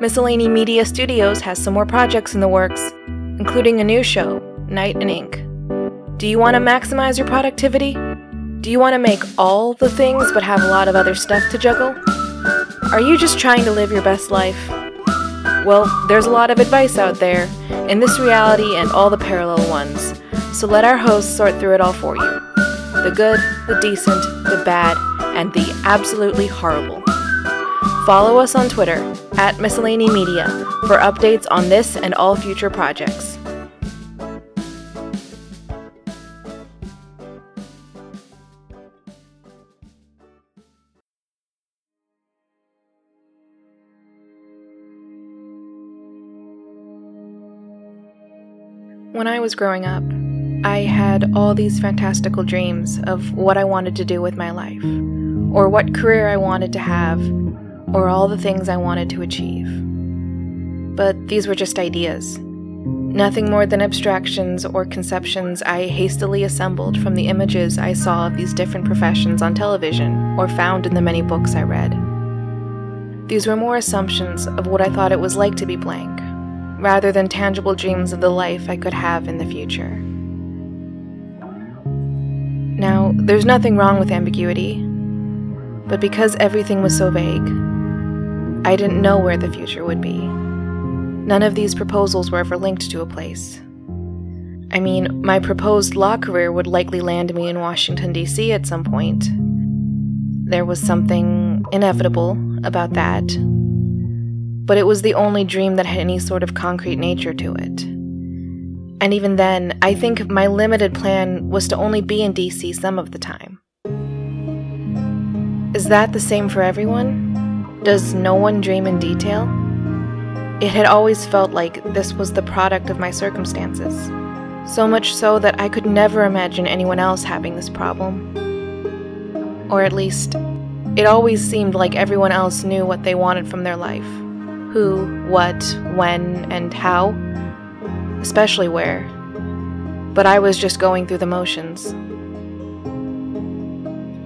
Miscellany Media Studios has some more projects in the works, including a new show, Night and Ink. Do you want to maximize your productivity? Do you want to make all the things but have a lot of other stuff to juggle? Are you just trying to live your best life? Well, there's a lot of advice out there in this reality and all the parallel ones, so let our hosts sort through it all for you the good, the decent, the bad, and the absolutely horrible. Follow us on Twitter at Miscellany Media for updates on this and all future projects. When I was growing up, I had all these fantastical dreams of what I wanted to do with my life, or what career I wanted to have, or all the things I wanted to achieve. But these were just ideas. Nothing more than abstractions or conceptions I hastily assembled from the images I saw of these different professions on television or found in the many books I read. These were more assumptions of what I thought it was like to be blank, rather than tangible dreams of the life I could have in the future. Now, there's nothing wrong with ambiguity, but because everything was so vague, I didn't know where the future would be. None of these proposals were ever linked to a place. I mean, my proposed law career would likely land me in Washington, D.C. at some point. There was something inevitable about that, but it was the only dream that had any sort of concrete nature to it. And even then, I think my limited plan was to only be in DC some of the time. Is that the same for everyone? Does no one dream in detail? It had always felt like this was the product of my circumstances, so much so that I could never imagine anyone else having this problem. Or at least, it always seemed like everyone else knew what they wanted from their life who, what, when, and how, especially where. But I was just going through the motions.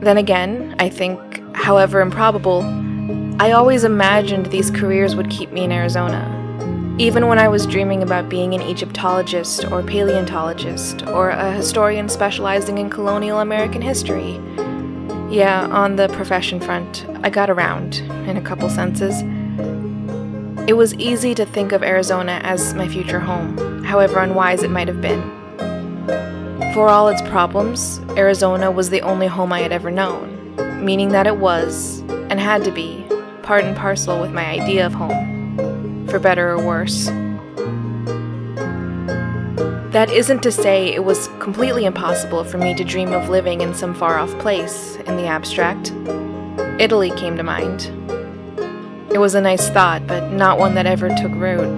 Then again, I think, however improbable, I always imagined these careers would keep me in Arizona. Even when I was dreaming about being an Egyptologist or paleontologist or a historian specializing in colonial American history. Yeah, on the profession front, I got around, in a couple senses. It was easy to think of Arizona as my future home, however unwise it might have been. For all its problems, Arizona was the only home I had ever known, meaning that it was, and had to be, part and parcel with my idea of home, for better or worse. That isn't to say it was completely impossible for me to dream of living in some far off place in the abstract. Italy came to mind, it was a nice thought, but not one that ever took root.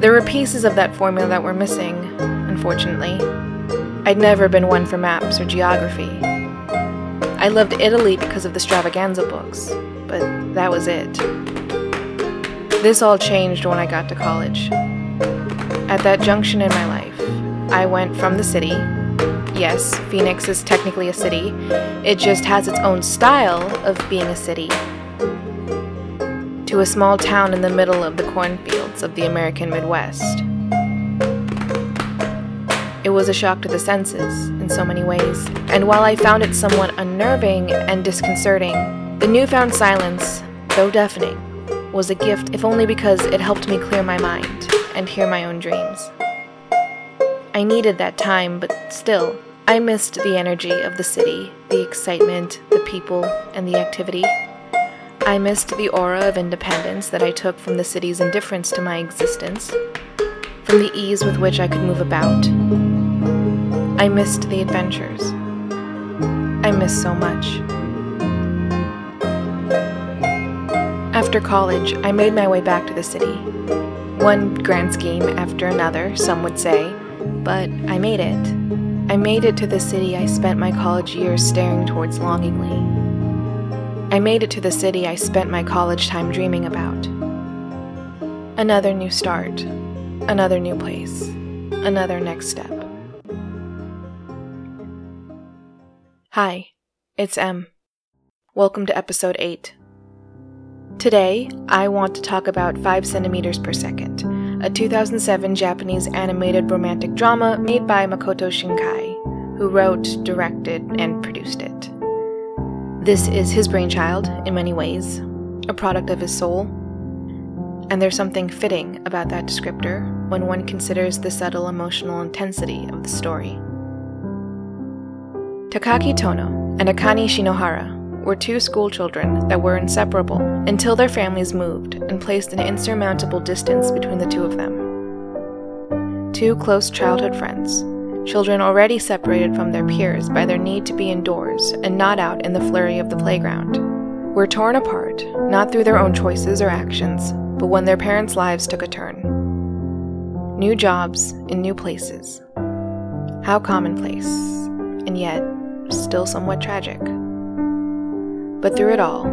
There were pieces of that formula that were missing, unfortunately. I'd never been one for maps or geography. I loved Italy because of the Stravaganza books, but that was it. This all changed when I got to college. At that junction in my life, I went from the city. Yes, Phoenix is technically a city, it just has its own style of being a city to a small town in the middle of the cornfields of the American Midwest. It was a shock to the senses in so many ways, and while I found it somewhat unnerving and disconcerting, the newfound silence, though deafening, was a gift if only because it helped me clear my mind and hear my own dreams. I needed that time, but still, I missed the energy of the city, the excitement, the people, and the activity. I missed the aura of independence that I took from the city's indifference to my existence, from the ease with which I could move about. I missed the adventures. I missed so much. After college, I made my way back to the city. One grand scheme after another, some would say, but I made it. I made it to the city I spent my college years staring towards longingly. I made it to the city I spent my college time dreaming about. Another new start, another new place, another next step. Hi, it's M. Welcome to episode 8. Today, I want to talk about 5 centimeters per second, a 2007 Japanese animated romantic drama made by Makoto Shinkai, who wrote, directed, and produced it. This is his brainchild, in many ways, a product of his soul, and there's something fitting about that descriptor when one considers the subtle emotional intensity of the story. Takaki Tono and Akari Shinohara were two schoolchildren that were inseparable until their families moved and placed an insurmountable distance between the two of them. Two close childhood friends, children already separated from their peers by their need to be indoors and not out in the flurry of the playground, were torn apart not through their own choices or actions, but when their parents' lives took a turn. New jobs in new places. How commonplace, and yet still somewhat tragic. But through it all,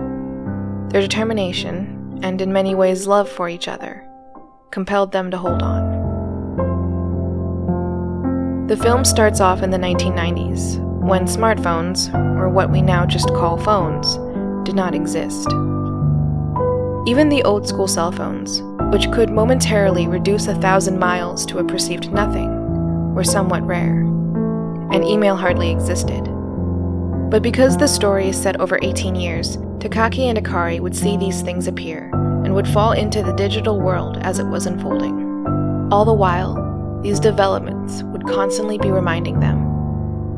their determination, and in many ways love for each other, compelled them to hold on. The film starts off in the 1990s, when smartphones, or what we now just call phones, did not exist. Even the old school cell phones, which could momentarily reduce a thousand miles to a perceived nothing, were somewhat rare, and email hardly existed. But because the story is set over 18 years, Takaki and Akari would see these things appear and would fall into the digital world as it was unfolding. All the while, these developments would constantly be reminding them,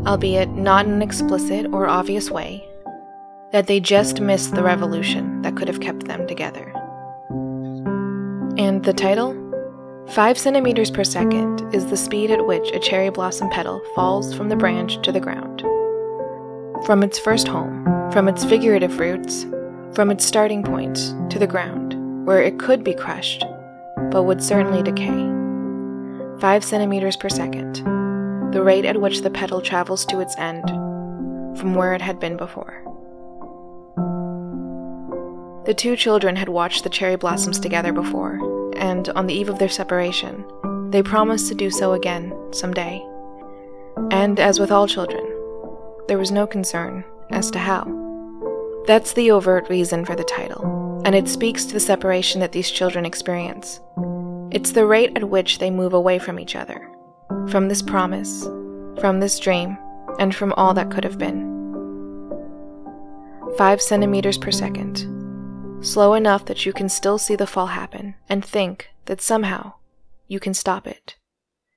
albeit not in an explicit or obvious way, that they just missed the revolution that could have kept them together. And the title? 5 centimeters per second is the speed at which a cherry blossom petal falls from the branch to the ground from its first home, from its figurative roots, from its starting point to the ground, where it could be crushed, but would certainly decay. 5 centimeters per second, the rate at which the petal travels to its end, from where it had been before. The two children had watched the cherry blossoms together before, and on the eve of their separation, they promised to do so again someday. And as with all children, there was no concern as to how. That's the overt reason for the title, and it speaks to the separation that these children experience. It's the rate at which they move away from each other, from this promise, from this dream, and from all that could have been. Five centimeters per second, slow enough that you can still see the fall happen and think that somehow you can stop it,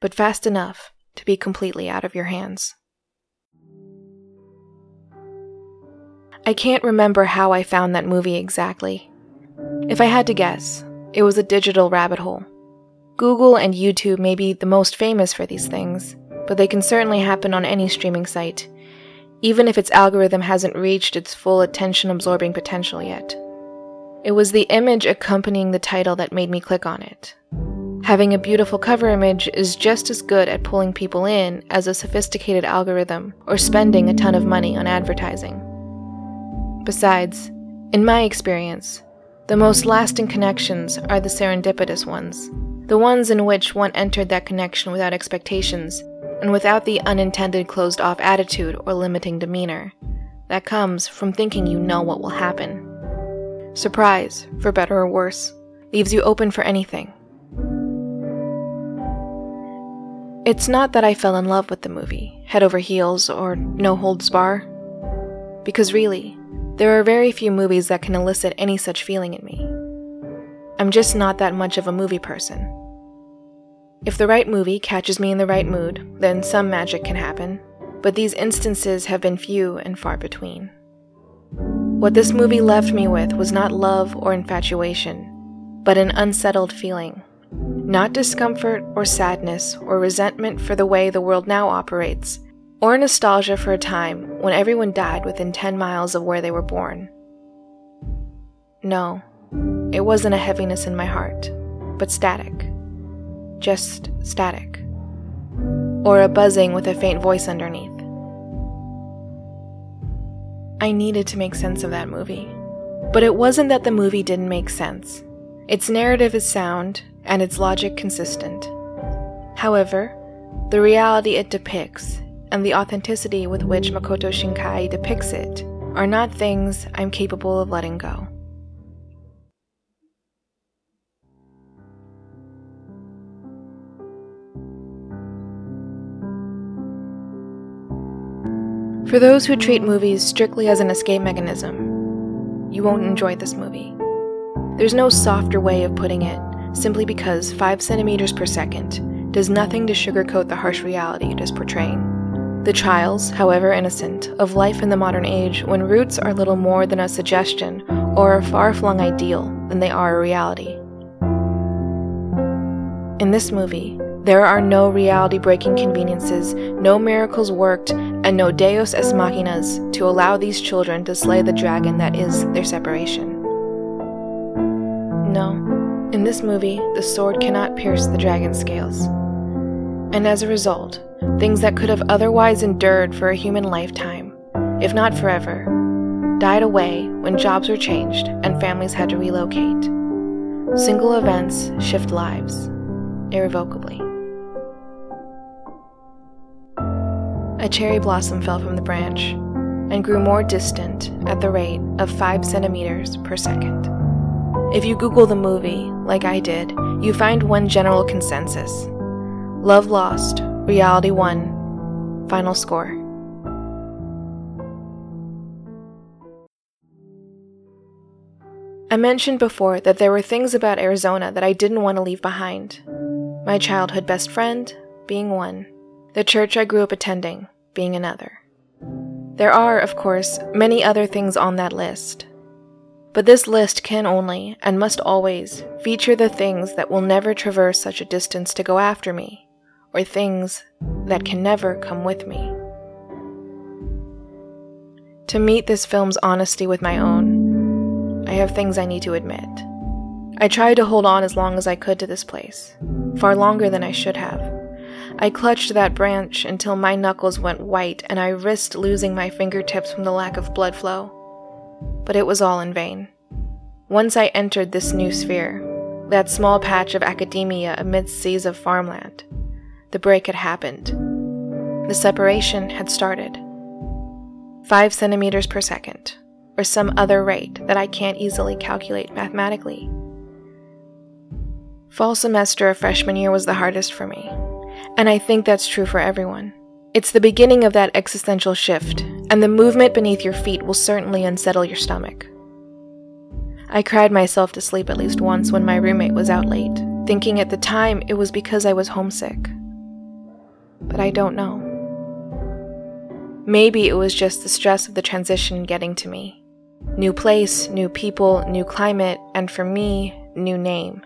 but fast enough to be completely out of your hands. I can't remember how I found that movie exactly. If I had to guess, it was a digital rabbit hole. Google and YouTube may be the most famous for these things, but they can certainly happen on any streaming site, even if its algorithm hasn't reached its full attention absorbing potential yet. It was the image accompanying the title that made me click on it. Having a beautiful cover image is just as good at pulling people in as a sophisticated algorithm or spending a ton of money on advertising. Besides, in my experience, the most lasting connections are the serendipitous ones, the ones in which one entered that connection without expectations and without the unintended closed off attitude or limiting demeanor that comes from thinking you know what will happen. Surprise, for better or worse, leaves you open for anything. It's not that I fell in love with the movie, head over heels, or no holds bar. Because really, there are very few movies that can elicit any such feeling in me. I'm just not that much of a movie person. If the right movie catches me in the right mood, then some magic can happen, but these instances have been few and far between. What this movie left me with was not love or infatuation, but an unsettled feeling. Not discomfort or sadness or resentment for the way the world now operates, or nostalgia for a time when everyone died within 10 miles of where they were born. No, it wasn't a heaviness in my heart, but static. Just static. Or a buzzing with a faint voice underneath. I needed to make sense of that movie. But it wasn't that the movie didn't make sense. Its narrative is sound, and its logic consistent. However, the reality it depicts and the authenticity with which Makoto Shinkai depicts it are not things I'm capable of letting go. For those who treat movies strictly as an escape mechanism, you won't enjoy this movie. There's no softer way of putting it, simply because 5 centimeters per second does nothing to sugarcoat the harsh reality it is portraying. The trials, however innocent, of life in the modern age when roots are little more than a suggestion or a far flung ideal than they are a reality. In this movie, there are no reality breaking conveniences, no miracles worked, and no deus ex machinas to allow these children to slay the dragon that is their separation. No, in this movie, the sword cannot pierce the dragon's scales. And as a result, things that could have otherwise endured for a human lifetime, if not forever, died away when jobs were changed and families had to relocate. Single events shift lives, irrevocably. A cherry blossom fell from the branch and grew more distant at the rate of 5 centimeters per second. If you Google the movie, like I did, you find one general consensus Love lost, reality won. Final score. I mentioned before that there were things about Arizona that I didn't want to leave behind. My childhood best friend being one, the church I grew up attending being another. There are, of course, many other things on that list, but this list can only, and must always, feature the things that will never traverse such a distance to go after me, or things that can never come with me. To meet this film's honesty with my own, I have things I need to admit. I tried to hold on as long as I could to this place, far longer than I should have. I clutched that branch until my knuckles went white and I risked losing my fingertips from the lack of blood flow but it was all in vain. Once I entered this new sphere, that small patch of academia amidst seas of farmland, the break had happened. The separation had started. Five centimeters per second, or some other rate that I can't easily calculate mathematically. Fall semester of freshman year was the hardest for me, and I think that's true for everyone. It's the beginning of that existential shift, and the movement beneath your feet will certainly unsettle your stomach. I cried myself to sleep at least once when my roommate was out late, thinking at the time it was because I was homesick. But I don't know. Maybe it was just the stress of the transition getting to me. New place, new people, new climate, and for me, new name.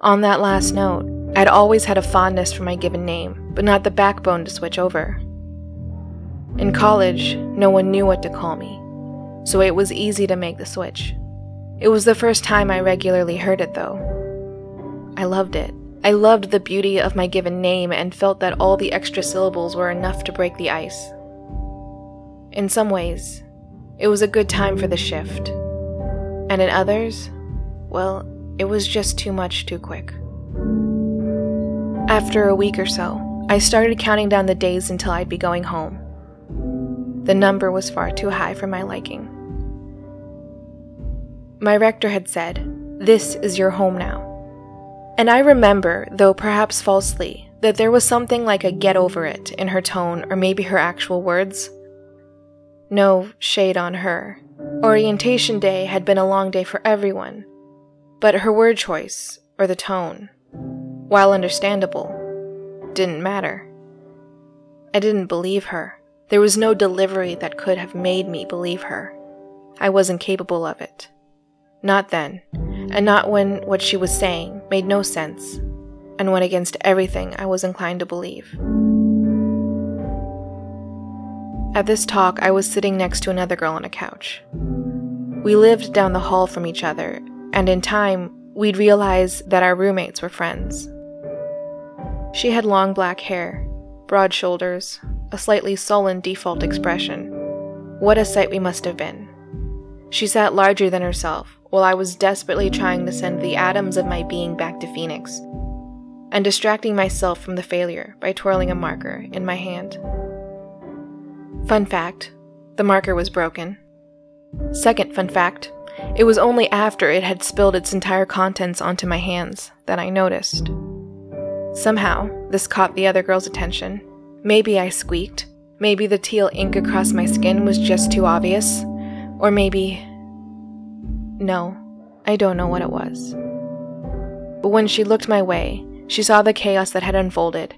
On that last note, I'd always had a fondness for my given name, but not the backbone to switch over. In college, no one knew what to call me, so it was easy to make the switch. It was the first time I regularly heard it, though. I loved it. I loved the beauty of my given name and felt that all the extra syllables were enough to break the ice. In some ways, it was a good time for the shift. And in others, well, it was just too much too quick. After a week or so, I started counting down the days until I'd be going home. The number was far too high for my liking. My rector had said, This is your home now. And I remember, though perhaps falsely, that there was something like a get over it in her tone or maybe her actual words. No shade on her. Orientation day had been a long day for everyone. But her word choice, or the tone, while understandable, didn't matter. I didn't believe her. There was no delivery that could have made me believe her. I wasn't capable of it. Not then, and not when what she was saying made no sense and went against everything I was inclined to believe. At this talk, I was sitting next to another girl on a couch. We lived down the hall from each other, and in time, we'd realize that our roommates were friends. She had long black hair, broad shoulders, a slightly sullen default expression. What a sight we must have been. She sat larger than herself, while I was desperately trying to send the atoms of my being back to Phoenix, and distracting myself from the failure by twirling a marker in my hand. Fun fact the marker was broken. Second fun fact it was only after it had spilled its entire contents onto my hands that I noticed. Somehow, this caught the other girl's attention. Maybe I squeaked. Maybe the teal ink across my skin was just too obvious. Or maybe. No, I don't know what it was. But when she looked my way, she saw the chaos that had unfolded,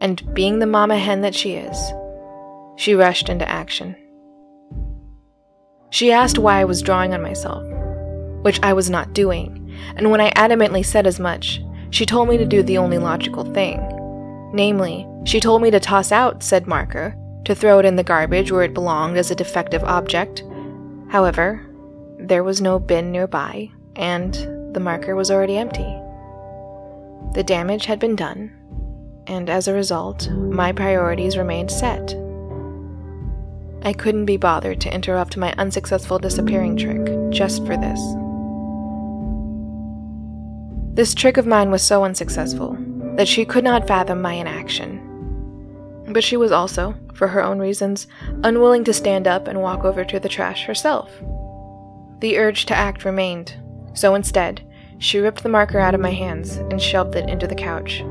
and being the mama hen that she is, she rushed into action. She asked why I was drawing on myself, which I was not doing, and when I adamantly said as much, she told me to do the only logical thing. Namely, she told me to toss out said marker, to throw it in the garbage where it belonged as a defective object. However, there was no bin nearby, and the marker was already empty. The damage had been done, and as a result, my priorities remained set. I couldn't be bothered to interrupt my unsuccessful disappearing trick just for this. This trick of mine was so unsuccessful that she could not fathom my inaction. But she was also, for her own reasons, unwilling to stand up and walk over to the trash herself. The urge to act remained, so instead, she ripped the marker out of my hands and shoved it into the couch.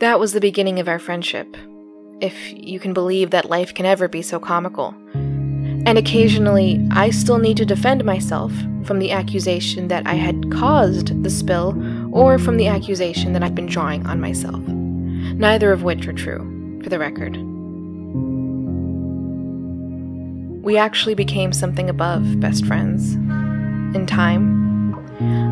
That was the beginning of our friendship, if you can believe that life can ever be so comical. And occasionally, I still need to defend myself from the accusation that I had caused the spill or from the accusation that I've been drawing on myself. Neither of which are true, for the record. We actually became something above best friends. In time,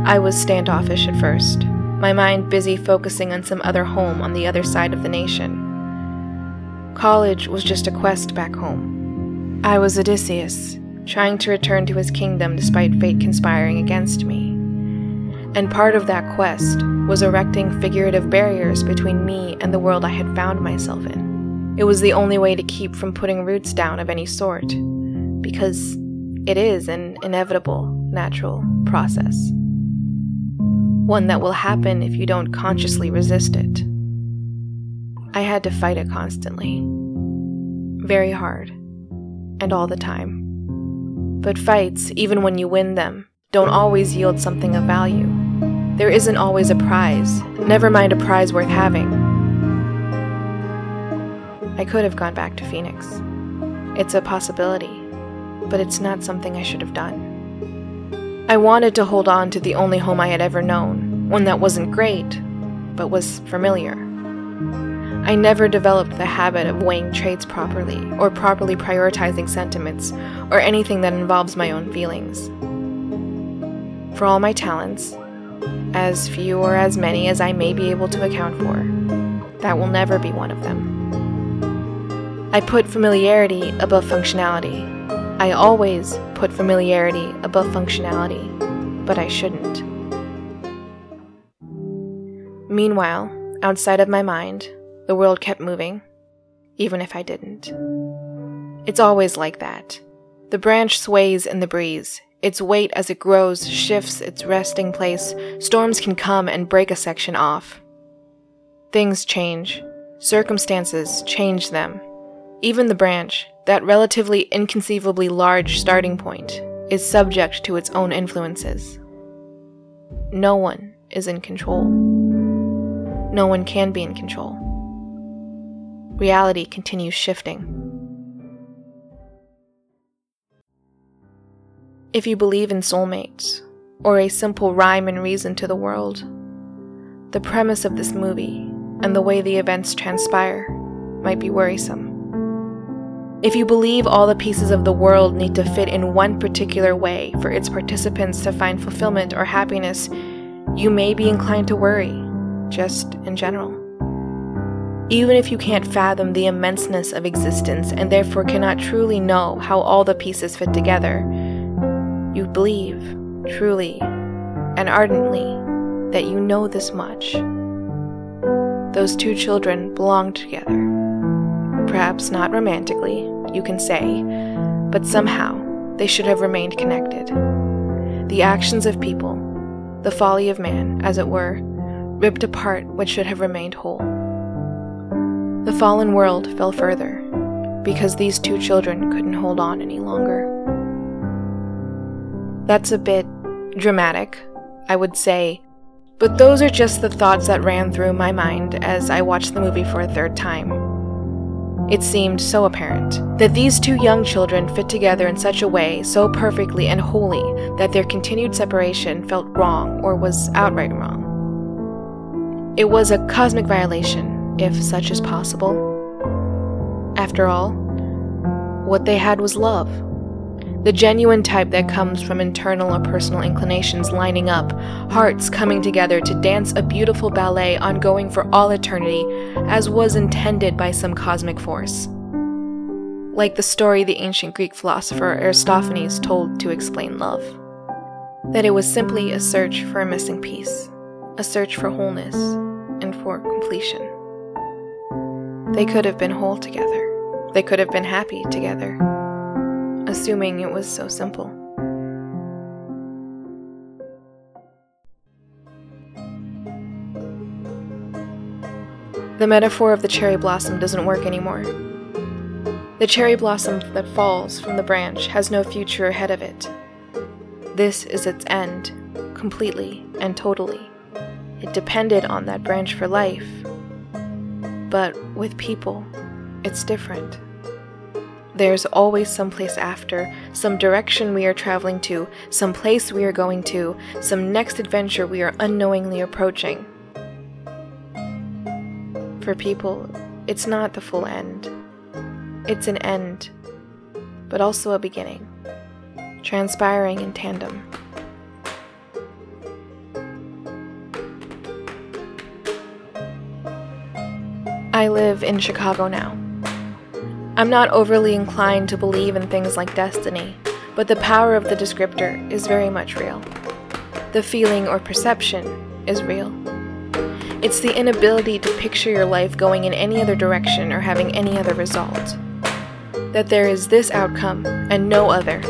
I was standoffish at first my mind busy focusing on some other home on the other side of the nation. College was just a quest back home. I was Odysseus, trying to return to his kingdom despite fate conspiring against me. And part of that quest was erecting figurative barriers between me and the world I had found myself in. It was the only way to keep from putting roots down of any sort, because it is an inevitable, natural process one that will happen if you don't consciously resist it. I had to fight it constantly, very hard, and all the time. But fights, even when you win them, don't always yield something of value. There isn't always a prize, never mind a prize worth having. I could have gone back to Phoenix. It's a possibility, but it's not something I should have done. I wanted to hold on to the only home I had ever known, one that wasn't great, but was familiar. I never developed the habit of weighing traits properly, or properly prioritizing sentiments, or anything that involves my own feelings. For all my talents, as few or as many as I may be able to account for, that will never be one of them. I put familiarity above functionality, I always put familiarity above functionality, but I shouldn't. Meanwhile, outside of my mind, the world kept moving, even if I didn't. It's always like that. The branch sways in the breeze. Its weight as it grows shifts its resting place. Storms can come and break a section off. Things change. Circumstances change them. Even the branch, that relatively inconceivably large starting point is subject to its own influences. No one is in control. No one can be in control. Reality continues shifting. If you believe in soulmates, or a simple rhyme and reason to the world, the premise of this movie and the way the events transpire might be worrisome. If you believe all the pieces of the world need to fit in one particular way for its participants to find fulfillment or happiness, you may be inclined to worry, just in general. Even if you can't fathom the immenseness of existence and therefore cannot truly know how all the pieces fit together, you believe, truly and ardently, that you know this much. Those two children belong together. Perhaps not romantically, you can say, but somehow they should have remained connected. The actions of people, the folly of man, as it were, ripped apart what should have remained whole. The fallen world fell further because these two children couldn't hold on any longer. That's a bit dramatic, I would say, But those are just the thoughts that ran through my mind as I watched the movie for a third time. It seemed so apparent that these two young children fit together in such a way, so perfectly and wholly, that their continued separation felt wrong or was outright wrong. It was a cosmic violation, if such is possible. After all, what they had was love the genuine type that comes from internal or personal inclinations lining up, hearts coming together to dance a beautiful ballet ongoing for all eternity, as was intended by some cosmic force. Like the story the ancient Greek philosopher Aristophanes told to explain love that it was simply a search for a missing piece, a search for wholeness and for completion. They could have been whole together, they could have been happy together assuming it was so simple. The metaphor of the cherry blossom doesn't work anymore. The cherry blossom that falls from the branch has no future ahead of it. This is its end, completely and totally. It depended on that branch for life. But with people, it's different. There's always some place after, some direction we are traveling to, some place we are going to, some next adventure we are unknowingly approaching. For people, it's not the full end. It's an end, but also a beginning, transpiring in tandem. I live in Chicago now. I'm not overly inclined to believe in things like destiny, but the power of the descriptor is very much real. The feeling or perception is real. It's the inability to picture your life going in any other direction or having any other result. That there is this outcome and no other.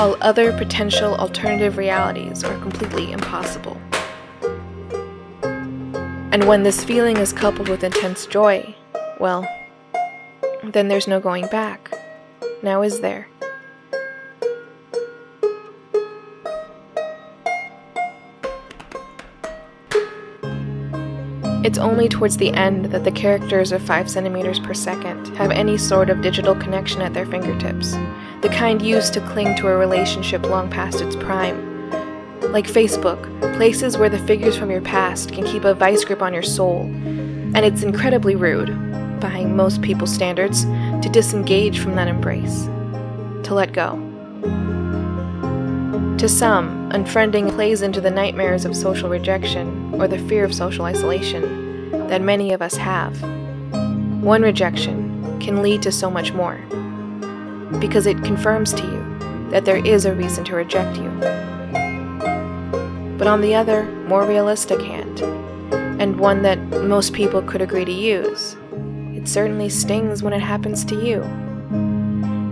All other potential alternative realities are completely impossible. And when this feeling is coupled with intense joy, well, then there's no going back. Now is there? It's only towards the end that the characters of 5 centimeters per second have any sort of digital connection at their fingertips, the kind used to cling to a relationship long past its prime. Like Facebook, places where the figures from your past can keep a vice grip on your soul, and it's incredibly rude, by most people's standards, to disengage from that embrace, to let go. To some, unfriending plays into the nightmares of social rejection or the fear of social isolation that many of us have. One rejection can lead to so much more because it confirms to you that there is a reason to reject you. But on the other, more realistic hand, and one that most people could agree to use, it certainly stings when it happens to you.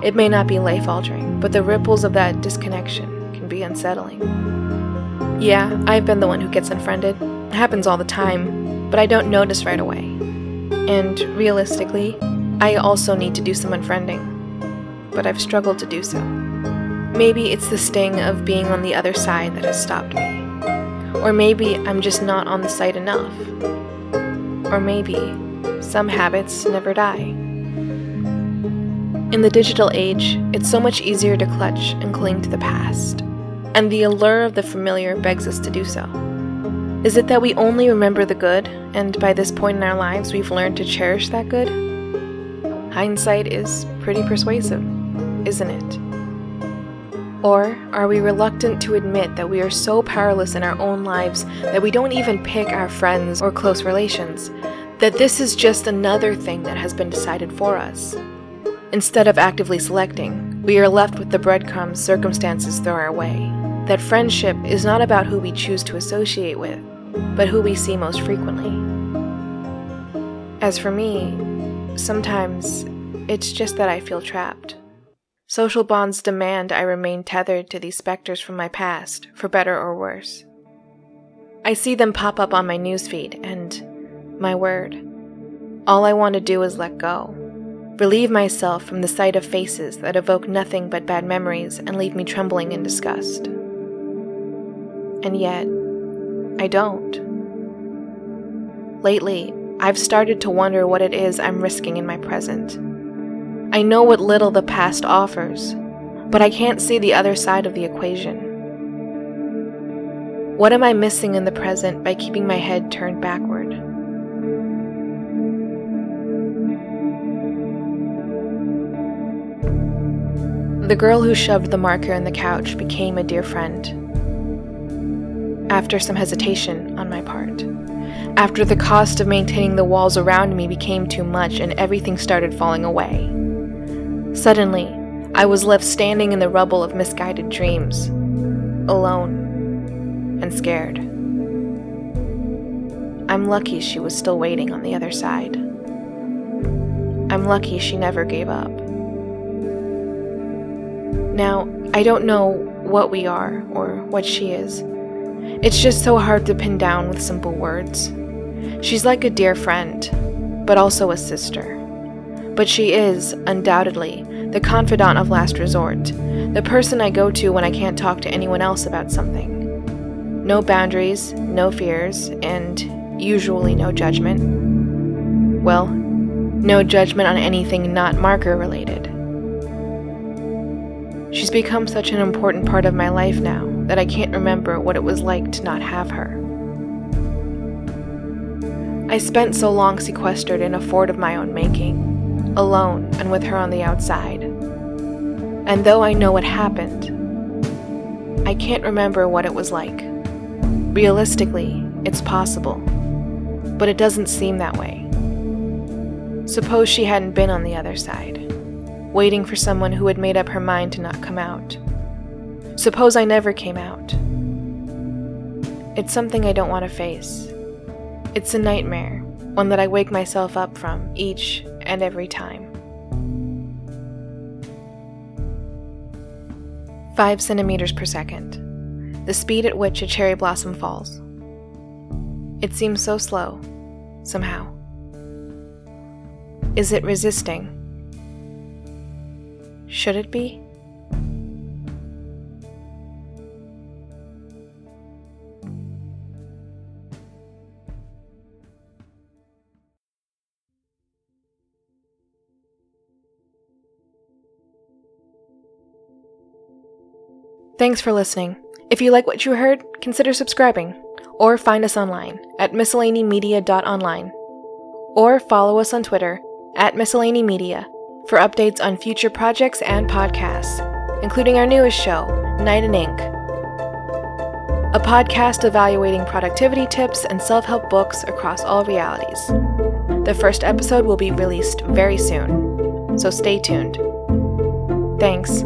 It may not be life altering, but the ripples of that disconnection can be unsettling. Yeah, I've been the one who gets unfriended. It happens all the time, but I don't notice right away. And realistically, I also need to do some unfriending, but I've struggled to do so. Maybe it's the sting of being on the other side that has stopped me. Or maybe I'm just not on the site enough. Or maybe some habits never die. In the digital age, it's so much easier to clutch and cling to the past, and the allure of the familiar begs us to do so. Is it that we only remember the good, and by this point in our lives we've learned to cherish that good? Hindsight is pretty persuasive, isn't it? Or are we reluctant to admit that we are so powerless in our own lives that we don't even pick our friends or close relations, that this is just another thing that has been decided for us. Instead of actively selecting, we are left with the breadcrumbs circumstances throw our way. That friendship is not about who we choose to associate with, but who we see most frequently. As for me, sometimes it's just that I feel trapped. Social bonds demand I remain tethered to these specters from my past, for better or worse. I see them pop up on my newsfeed, and my word. All I want to do is let go. Relieve myself from the sight of faces that evoke nothing but bad memories and leave me trembling in disgust. And yet, I don't. Lately, I've started to wonder what it is I'm risking in my present. I know what little the past offers, but I can't see the other side of the equation. What am I missing in the present by keeping my head turned backward? The girl who shoved the marker in the couch became a dear friend. After some hesitation on my part. After the cost of maintaining the walls around me became too much and everything started falling away. Suddenly, I was left standing in the rubble of misguided dreams, alone and scared. I'm lucky she was still waiting on the other side. I'm lucky she never gave up. Now, I don't know what we are or what she is. It's just so hard to pin down with simple words. She's like a dear friend, but also a sister. But she is, undoubtedly, the confidant of last resort, the person I go to when I can't talk to anyone else about something. No boundaries, no fears, and usually no judgment. Well, no judgment on anything not marker related. She's become such an important part of my life now that I can't remember what it was like to not have her. I spent so long sequestered in a fort of my own making, alone and with her on the outside. And though I know what happened, I can't remember what it was like. Realistically, it's possible, but it doesn't seem that way. Suppose she hadn't been on the other side, waiting for someone who had made up her mind to not come out. Suppose I never came out. It's something I don't want to face. It's a nightmare, one that I wake myself up from each and every time. 5 centimeters per second, the speed at which a cherry blossom falls. It seems so slow, somehow. Is it resisting? Should it be? Thanks for listening. If you like what you heard, consider subscribing, or find us online at miscellanymedia.online, or follow us on Twitter at miscellanymedia for updates on future projects and podcasts, including our newest show, Night and Ink, a podcast evaluating productivity tips and self help books across all realities. The first episode will be released very soon, so stay tuned. Thanks.